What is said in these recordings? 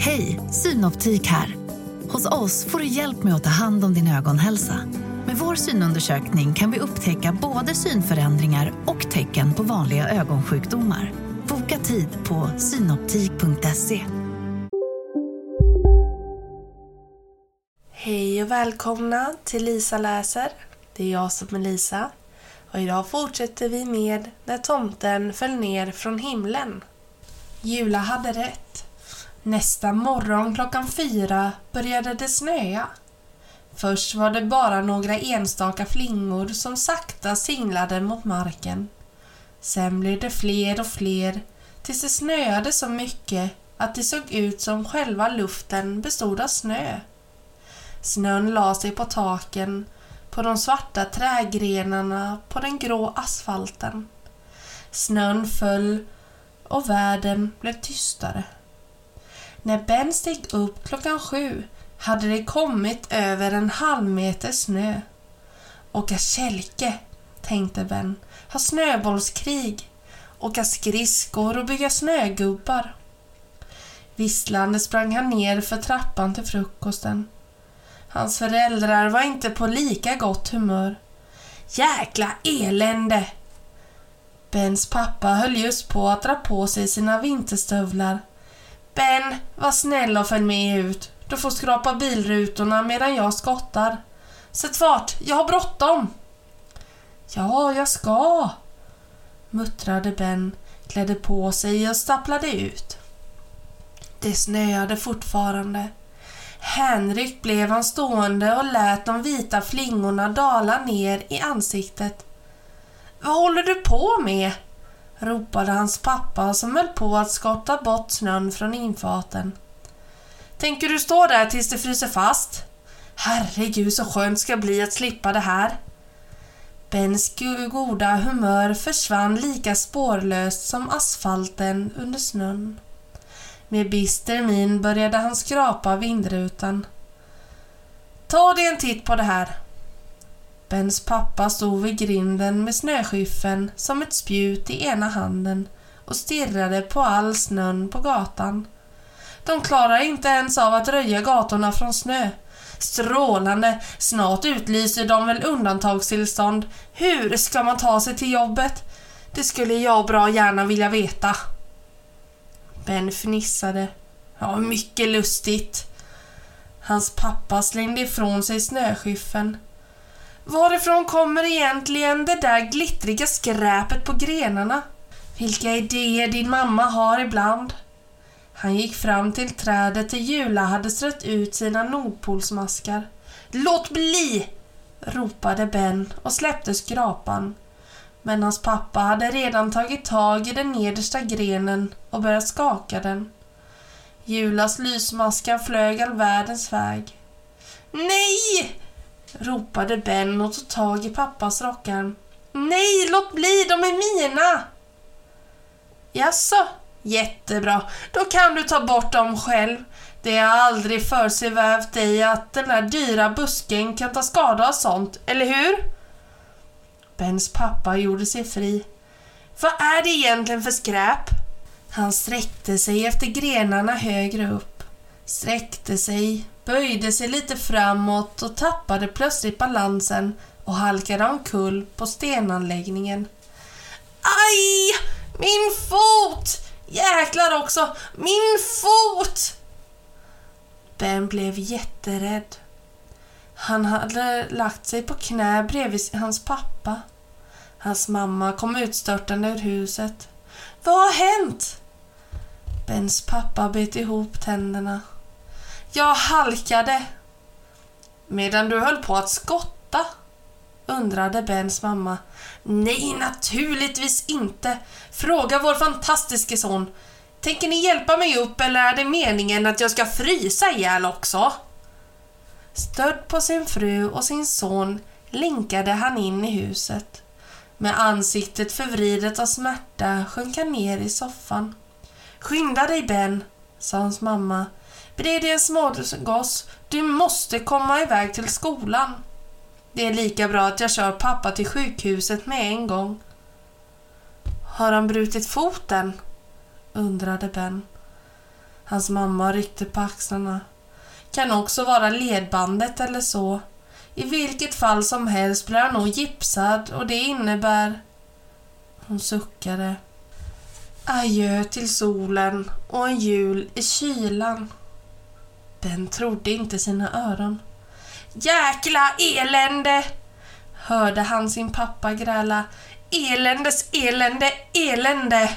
Hej, Synoptik här. Hos oss får du hjälp med att ta hand om din ögonhälsa. Med vår synundersökning kan vi upptäcka både synförändringar och tecken på vanliga ögonsjukdomar. Boka tid på synoptik.se. Hej och välkomna till Lisa läser. Det är jag som är Lisa. Och idag fortsätter vi med När tomten föll ner från himlen. Jula hade rätt. Nästa morgon klockan fyra började det snöa. Först var det bara några enstaka flingor som sakta singlade mot marken. Sen blev det fler och fler tills det snöade så mycket att det såg ut som själva luften bestod av snö. Snön la sig på taken, på de svarta trädgrenarna, på den grå asfalten. Snön föll och världen blev tystare. När Ben steg upp klockan sju hade det kommit över en halv meter snö. Åka kälke, tänkte Ben, ha snöbollskrig, åka skridskor och bygga snögubbar. Visslande sprang han ner för trappan till frukosten. Hans föräldrar var inte på lika gott humör. Jäkla elände! Bens pappa höll just på att dra på sig sina vinterstövlar. Ben, var snäll och följ med ut. Du får skrapa bilrutorna medan jag skottar. Sätt fart, jag har bråttom! Ja, jag ska, muttrade Ben, klädde på sig och stapplade ut. Det snöade fortfarande. Hänryckt blev han stående och lät de vita flingorna dala ner i ansiktet. Vad håller du på med? Ropade hans pappa som höll på att skotta bort snön från infarten. Tänker du stå där tills det fryser fast? Herregud så skönt ska bli att slippa det här. Bens goda humör försvann lika spårlöst som asfalten under snön. Med bister min började han skrapa vindrutan. Ta dig en titt på det här. Bens pappa stod vid grinden med snöskyffeln som ett spjut i ena handen och stirrade på all snön på gatan. De klarar inte ens av att röja gatorna från snö. Strålande! Snart utlyser de väl undantagstillstånd. Hur ska man ta sig till jobbet? Det skulle jag bra gärna vilja veta. Ben fnissade. Ja, mycket lustigt. Hans pappa slängde ifrån sig snöskyffeln. Varifrån kommer egentligen det där glittriga skräpet på grenarna? Vilka idéer din mamma har ibland. Han gick fram till trädet där Jula hade strött ut sina Nordpolsmaskar. Låt bli! ropade Ben och släppte skrapan. Men hans pappa hade redan tagit tag i den nedersta grenen och börjat skaka den. Julas lysmaskar flög all världens väg. Nej! Ropade Ben och tog tag i pappas rockärm. Nej, låt bli, de är mina! Jaså, jättebra. Då kan du ta bort dem själv. Det har aldrig för sig vävt dig att den där dyra busken kan ta skada av sånt, eller hur? Bens pappa gjorde sig fri. Vad är det egentligen för skräp? Han sträckte sig efter grenarna högre upp. Sträckte sig, böjde sig lite framåt och tappade plötsligt balansen och halkade omkull på stenanläggningen. Aj! Min fot! Jäklar också! Min fot! Ben blev jätterädd. Han hade lagt sig på knä bredvid hans pappa. Hans mamma kom utstörtande ur huset. Vad har hänt? Bens pappa bet ihop tänderna. Jag halkade. Medan du höll på att skotta? undrade Bens mamma. Nej, naturligtvis inte. Fråga vår fantastiske son. Tänker ni hjälpa mig upp eller är det meningen att jag ska frysa ihjäl också? Stödd på sin fru och sin son linkade han in i huset. Med ansiktet förvridet av smärta sjönk han ner i soffan. Skynda dig Ben, sa hans mamma. Bred dig en. Du måste komma iväg till skolan. Det är lika bra att jag kör pappa till sjukhuset med en gång. Har han brutit foten? undrade Ben. Hans mamma ryckte på axlarna. Kan också vara ledbandet eller så. I vilket fall som helst blir han nog gipsad och det innebär... Hon suckade. Adjö till solen och en jul i kylan. Ben trodde inte sina öron. Jäkla elände! Hörde han sin pappa gräla. Eländes elände, elände!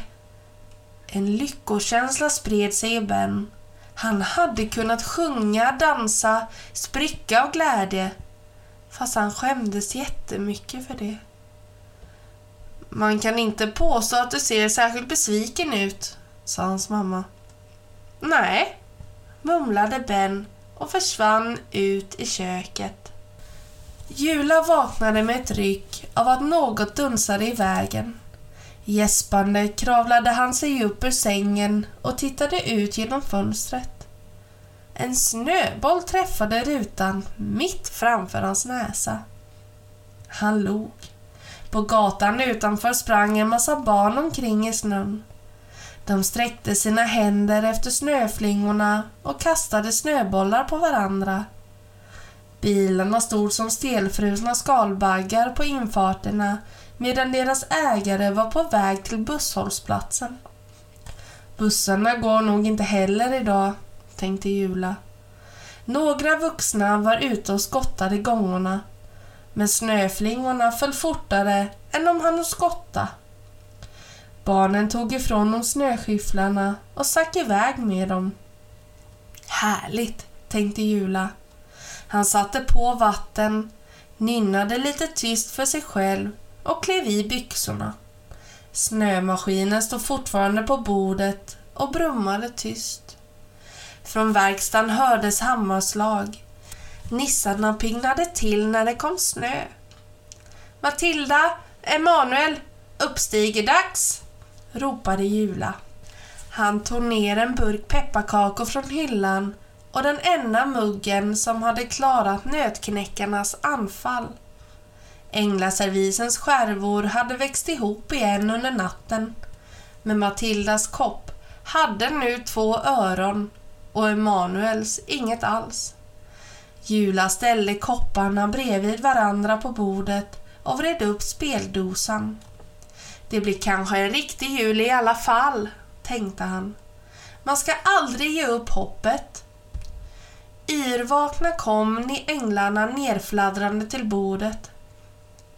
En lyckokänsla spred sig i Ben. Han hade kunnat sjunga, dansa, spricka av glädje. Fast han skämdes jättemycket för det. Man kan inte påstå att du ser särskilt besviken ut, sa hans mamma. Nej, mumlade Ben och försvann ut i köket. Jula vaknade med ett ryck av att något dunsade i vägen. Gäspande kravlade han sig upp ur sängen och tittade ut genom fönstret. En snöboll träffade rutan mitt framför hans näsa. Han log. På gatan utanför sprang en massa barn omkring i snön. De sträckte sina händer efter snöflingorna och kastade snöbollar på varandra. Bilarna stod som stelfrusna skalbaggar på infarterna medan deras ägare var på väg till busshållplatsen. Bussarna går nog inte heller idag, tänkte Jula. Några vuxna var ute och skottade gångorna men snöflingorna föll fortare än de hann skotta. Barnen tog ifrån dem snöskyfflarna och stack iväg med dem. Härligt, tänkte Jula. Han satte på vatten, nynnade lite tyst för sig själv och klev i byxorna. Snömaskinen stod fortfarande på bordet och brummade tyst. Från verkstaden hördes hammarslag. Nissarna pingnade till när det kom snö. Matilda, Emanuel, uppstigerdags! Ropade Jula. Han tog ner en burk pepparkakor från hyllan och den enda muggen som hade klarat nötknäckarnas anfall. Änglaservisens skärvor hade växt ihop igen under natten. Men Matildas kopp hade nu två öron och Emanuels inget alls. Jula ställde kopparna bredvid varandra på bordet och vred upp speldosan. Det blir kanske en riktig jul i alla fall, tänkte han. Man ska aldrig ge upp hoppet. Yrvakna kom ni änglarna nerfladdrande till bordet.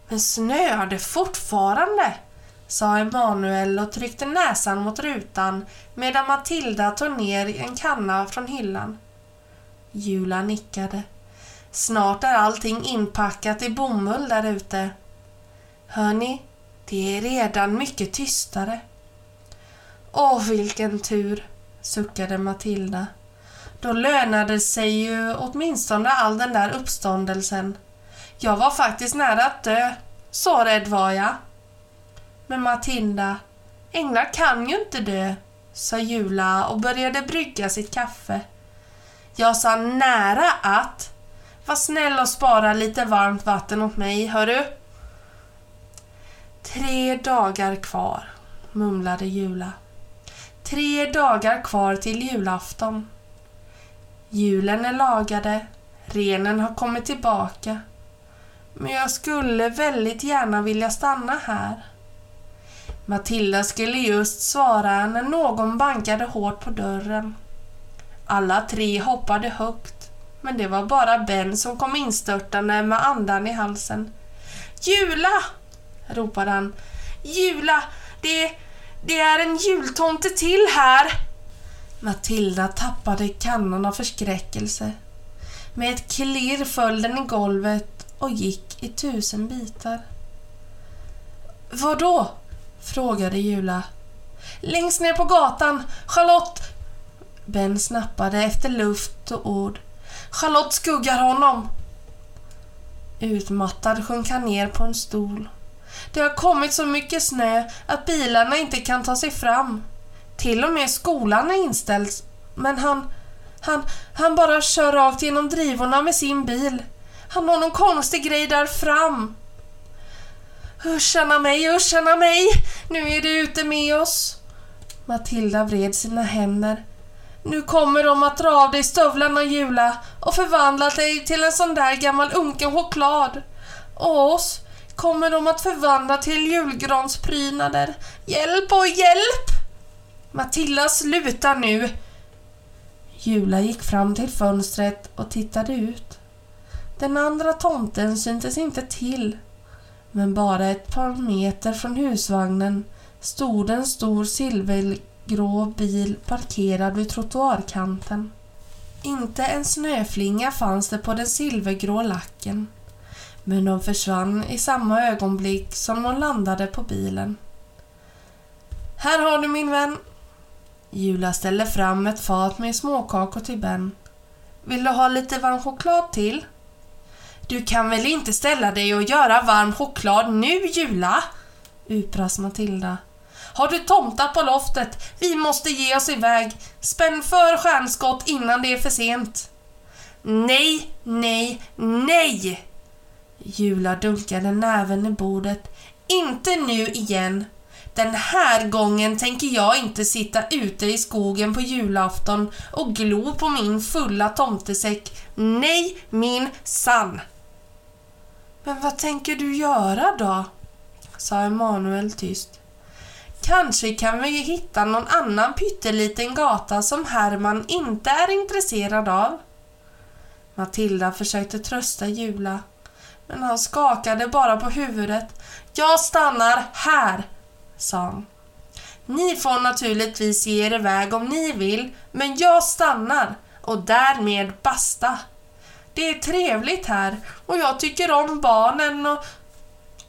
Men snöar det fortfarande? sa Emanuel och tryckte näsan mot rutan medan Matilda tog ner en kanna från hyllan. Jula nickade. Snart är allting inpackat i bomull där ute. Hör ni? Det är redan mycket tystare. Åh, vilken tur, suckade Matilda. Då lönade sig ju åtminstone all den där uppståndelsen. Jag var faktiskt nära att dö. Så rädd var jag. Men Matilda, änglar kan ju inte dö, sa Jula och började brygga sitt kaffe. Jag sa nära att. Var snäll och spara lite varmt vatten åt mig, hörru. Tre dagar kvar, mumlade Jula. Tre dagar kvar till julafton. Julen är lagade, renen har kommit tillbaka. Men jag skulle väldigt gärna vilja stanna här. Matilda skulle just svara när någon bankade hårt på dörren. Alla tre hoppade högt, men det var bara Ben som kom instörtande med andan i halsen. Jula! Ropade han. Jula! Det, det är en jultomte till här! Matilda tappade kannan av förskräckelse. Med ett klirr föll den i golvet och gick i tusen bitar. Vadå? frågade Jula. Längst ner på gatan. Charlotte! Ben snappade efter luft och ord. Charlotte skuggar honom. Utmattad sjönk han ner på en stol. Det har kommit så mycket snö att bilarna inte kan ta sig fram. Till och med skolan är inställd. Men han, han, han bara kör rakt genom drivorna med sin bil. Han har någon konstig grej där fram. Uscharna mig, uscharna mig! Nu är det ute med oss. Matilda vred sina händer. Nu kommer de att dra av dig stövlarna Jula och förvandla dig till en sån där gammal unken choklad. Och oss kommer de att förvandla till julgransprydnader. Hjälp och hjälp! Matilda, sluta nu! Jula gick fram till fönstret och tittade ut. Den andra tomten syntes inte till, men bara ett par meter från husvagnen stod en stor silvergrå bil parkerad vid trottoarkanten. Inte en snöflinga fanns det på den silvergrå lacken, men de försvann i samma ögonblick som de landade på bilen. Här har du min vän. Jula ställer fram ett fat med småkakor till Ben. Vill du ha lite varm choklad till? Du kan väl inte ställa dig och göra varm choklad nu, Jula? utbrast Matilda. Har du tomtar på loftet? Vi måste ge oss iväg. Spänn för stjärnskott innan det är för sent. Nej, nej, nej! Jula dunkade näven i bordet. Inte nu igen. Den här gången tänker jag inte sitta ute i skogen på julafton och glo på min fulla tomtesäck. Nej, min sann. Men vad tänker du göra då? sa Emanuel tyst. Kanske kan vi hitta någon annan pytteliten gata som Herman inte är intresserad av. Matilda försökte trösta Jula, men han skakade bara på huvudet. Jag stannar här, sa han. Ni får naturligtvis ge er iväg om ni vill, men jag stannar och därmed basta. Det är trevligt här och jag tycker om barnen och...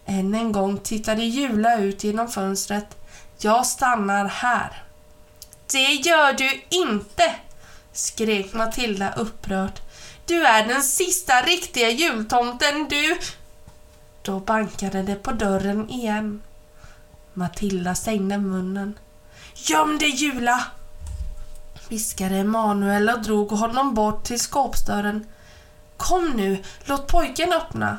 Än en gång tittade Jula ut genom fönstret. Jag stannar här. Det gör du inte! skrek Matilda upprört. Du är den sista riktiga jultomten, du! Då bankade det på dörren igen. Matilda stängde munnen. Göm dig Jula! viskade Emanuel och drog honom bort till skåpsdörren. Kom nu, låt pojken öppna.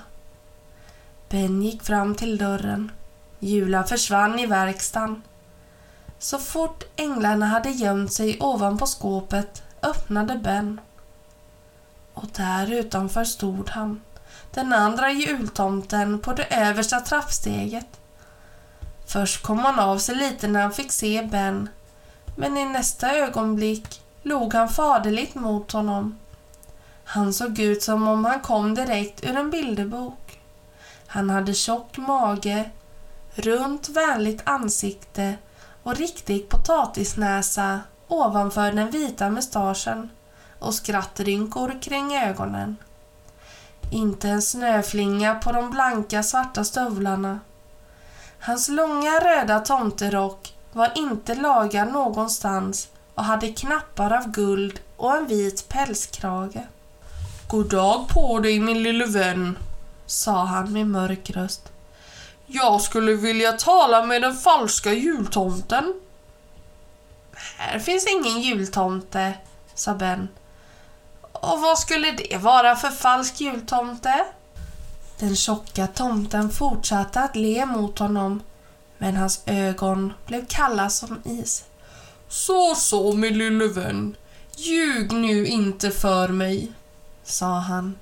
Ben gick fram till dörren. Jula försvann i verkstaden. Så fort änglarna hade gömt sig ovanpå skåpet öppnade Ben. Och där utanför stod han, den andra jultomten på det översta trappsteget. Först kom han av sig lite när han fick se Ben, men i nästa ögonblick log han faderligt mot honom. Han såg ut som om han kom direkt ur en bilderbok. Han hade tjock mage, runt vänligt ansikte och riktig potatisnäsa ovanför den vita mustaschen och skrattrynkor kring ögonen. Inte en snöflinga på de blanka svarta stövlarna. Hans långa röda tomterock var inte lagad någonstans och hade knappar av guld och en vit pälskrage. God dag på dig min lille vän, sa han med mörk röst. Jag skulle vilja tala med den falska jultomten. Här finns ingen jultomte, sa Ben. Och vad skulle det vara för falsk jultomte? Den tjocka tomten fortsatte att le mot honom, men hans ögon blev kalla som is. Så, så, min lille vän. Ljug nu inte för mig, sa han.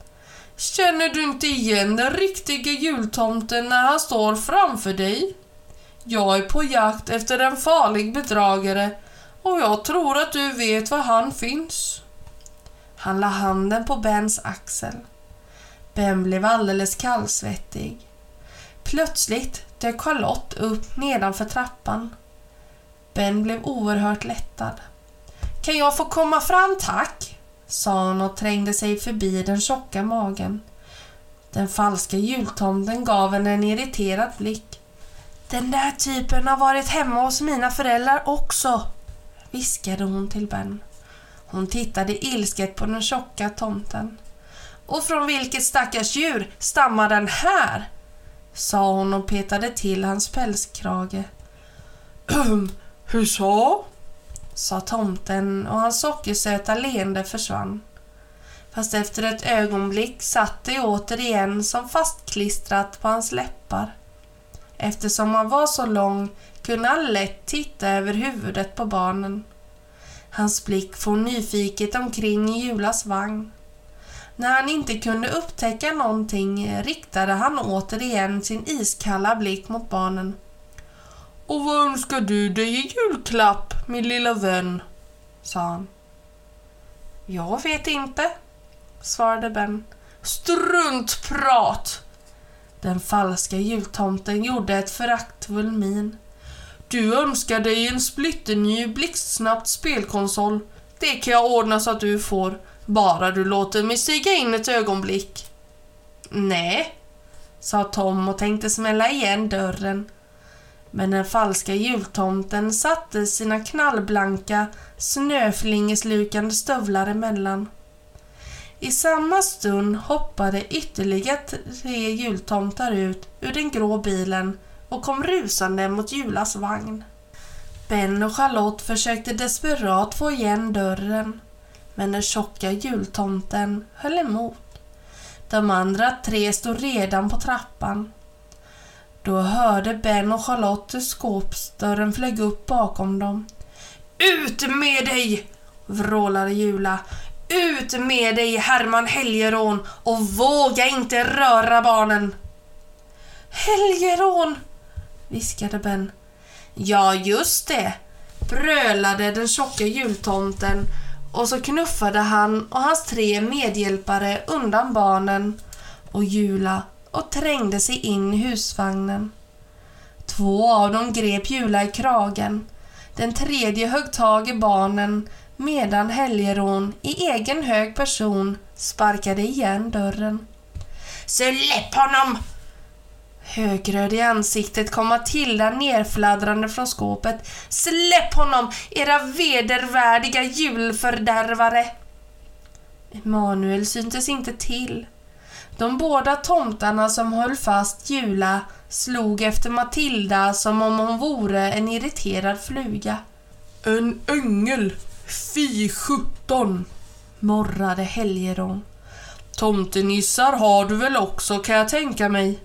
Känner du inte igen den riktiga jultomten när han står framför dig? Jag är på jakt efter en farlig bedragare och jag tror att du vet var han finns. Han la handen på Bens axel. Ben blev alldeles kallsvettig. Plötsligt dök Charlotte upp nedanför trappan. Ben blev oerhört lättad. Kan jag få komma fram tack? sa hon och trängde sig förbi den tjocka magen. Den falska jultomten gav henne en irriterad blick. Den där typen har varit hemma hos mina föräldrar också, viskade hon till Ben. Hon tittade ilsket på den tjocka tomten. Och från vilket stackars djur stammar den här? sa hon och petade till hans pälskrage. Hur så? sa tomten och hans sockersöta leende försvann. Fast efter ett ögonblick satt det återigen som fastklistrat på hans läppar. Eftersom han var så lång kunde han lätt titta över huvudet på barnen. Hans blick for nyfiket omkring i Julas vagn. När han inte kunde upptäcka någonting riktade han återigen sin iskalla blick mot barnen. Och vad önskar du dig i julklapp, min lilla vän? sa han. Jag vet inte, svarade Ben. Struntprat! Den falska jultomten gjorde ett föraktfull min. Du önskar dig en splitterny blixtsnabbt spelkonsol. Det kan jag ordna så att du får, bara du låter mig stiga in ett ögonblick. Nej, sa Tom och tänkte smälla igen dörren. Men den falska jultomten satte sina knallblanka, snöflingeslukande stövlar emellan. I samma stund hoppade ytterligare tre jultomtar ut ur den grå bilen och kom rusande mot Julas vagn. Ben och Charlotte försökte desperat få igen dörren, men den tjocka jultomten höll emot. De andra tre stod redan på trappan. Då hörde Ben och Charlotte hur skåpsdörren flög upp bakom dem. Ut med dig! vrålade Jula. Ut med dig Herman Helgerån och våga inte röra barnen! Helgerån! Viskade Ben. Ja, just det, brölade den tjocka jultomten och så knuffade han och hans tre medhjälpare undan barnen och Jula och trängde sig in i husvagnen. Två av dem grep Jula i kragen. Den tredje högg tag i barnen medan Helgerån i egen hög person sparkade igen dörren. Släpp honom! Högröd i ansiktet kom Matilda nerfladdrande från skåpet. Släpp honom, era vedervärdiga julfördärvare! Emanuel syntes inte till. De båda tomtarna som höll fast Jula slog efter Matilda som om hon vore en irriterad fluga. En ängel, fy sjutton, morrade Helgerån. Tomtenissar har du väl också kan jag tänka mig.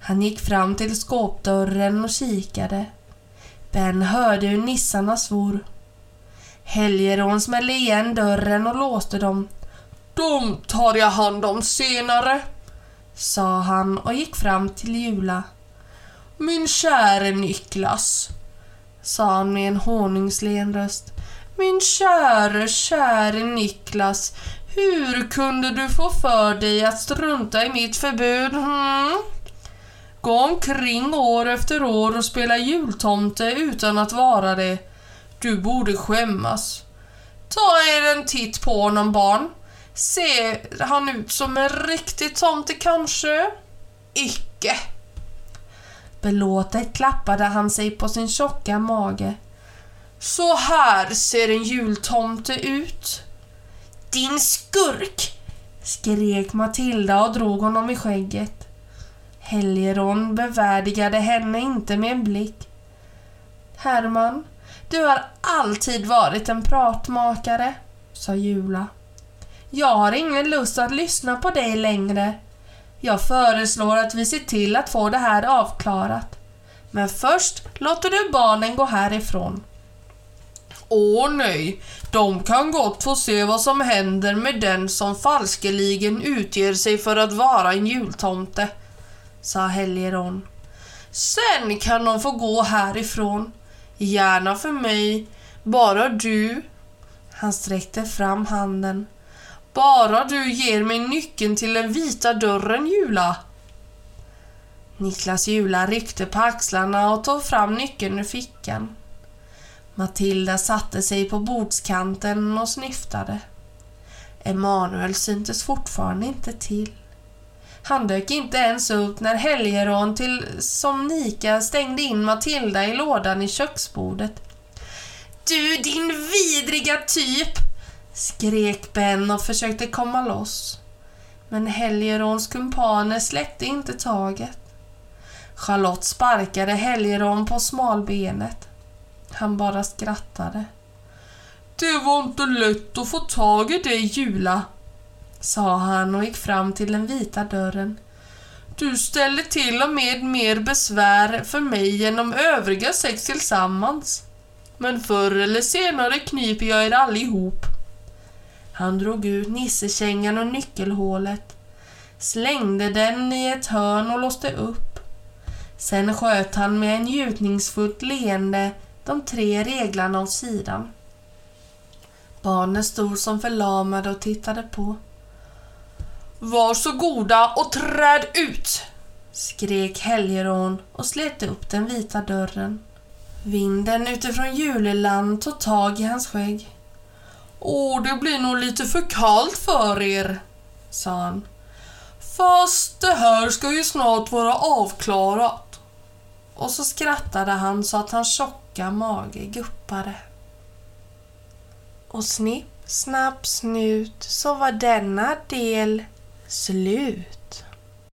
Han gick fram till skåpdörren och kikade. Ben hörde hur nissarna svor. Helgerån smällde igen dörren och låste dem. De tar jag hand om senare, sa han och gick fram till Jula. Min käre Niklas, sa han med en honungslen röst. Min käre, käre Niklas, hur kunde du få för dig att strunta i mitt förbud? Hmm? Gå omkring år efter år och spela jultomte utan att vara det. Du borde skämmas. Ta er en titt på honom barn. Ser han ut som en riktig tomte kanske? Icke. Belåtet klappade han sig på sin tjocka mage. Så här ser en jultomte ut. Din skurk! skrek Matilda och drog honom i skägget. Helgerån bevärdigade henne inte med en blick. Herman, du har alltid varit en pratmakare, sa Jula. Jag har ingen lust att lyssna på dig längre. Jag föreslår att vi ser till att få det här avklarat. Men först låter du barnen gå härifrån. Åh nej, de kan gott få se vad som händer med den som falskeligen utger sig för att vara en jultomte, sa Helgeron. Sen kan de få gå härifrån. Gärna för mig, bara du. Han sträckte fram handen. Bara du ger mig nyckeln till den vita dörren, Jula. Niklas Jula ryckte på axlarna och tog fram nyckeln ur fickan. Matilda satte sig på bordskanten och snyftade. Emanuel syntes fortfarande inte till. Han dök inte ens upp när Helgerån till som Nika stängde in Matilda i lådan i köksbordet. Du din vidriga typ! skrek Ben och försökte komma loss. Men Helgerons kumpaner släppte inte taget. Charlotte sparkade Helgeron på smalbenet. Han bara skrattade. Det var inte lätt att få tag i dig, Jula, sa han och gick fram till den vita dörren. Du ställer till och med mer besvär för mig än de övriga sex tillsammans. Men förr eller senare kniper jag er allihop. Han drog ut nissekängan och nyckelhålet, slängde den i ett hörn och låste upp. Sen sköt han med en njutningsfullt leende de tre reglarna åt sidan. Barnen stod som förlamade och tittade på. Varsågoda och träd ut! skrek Helgerån och slet upp den vita dörren. Vinden utifrån Juleland tog tag i hans skägg. Åh, det blir nog lite för kallt för er, sa han. Fast det här ska ju snart vara avklarat. Och så skrattade han så att hans tjocka mage guppade. Och snipp, snapp, snut så var denna del slut.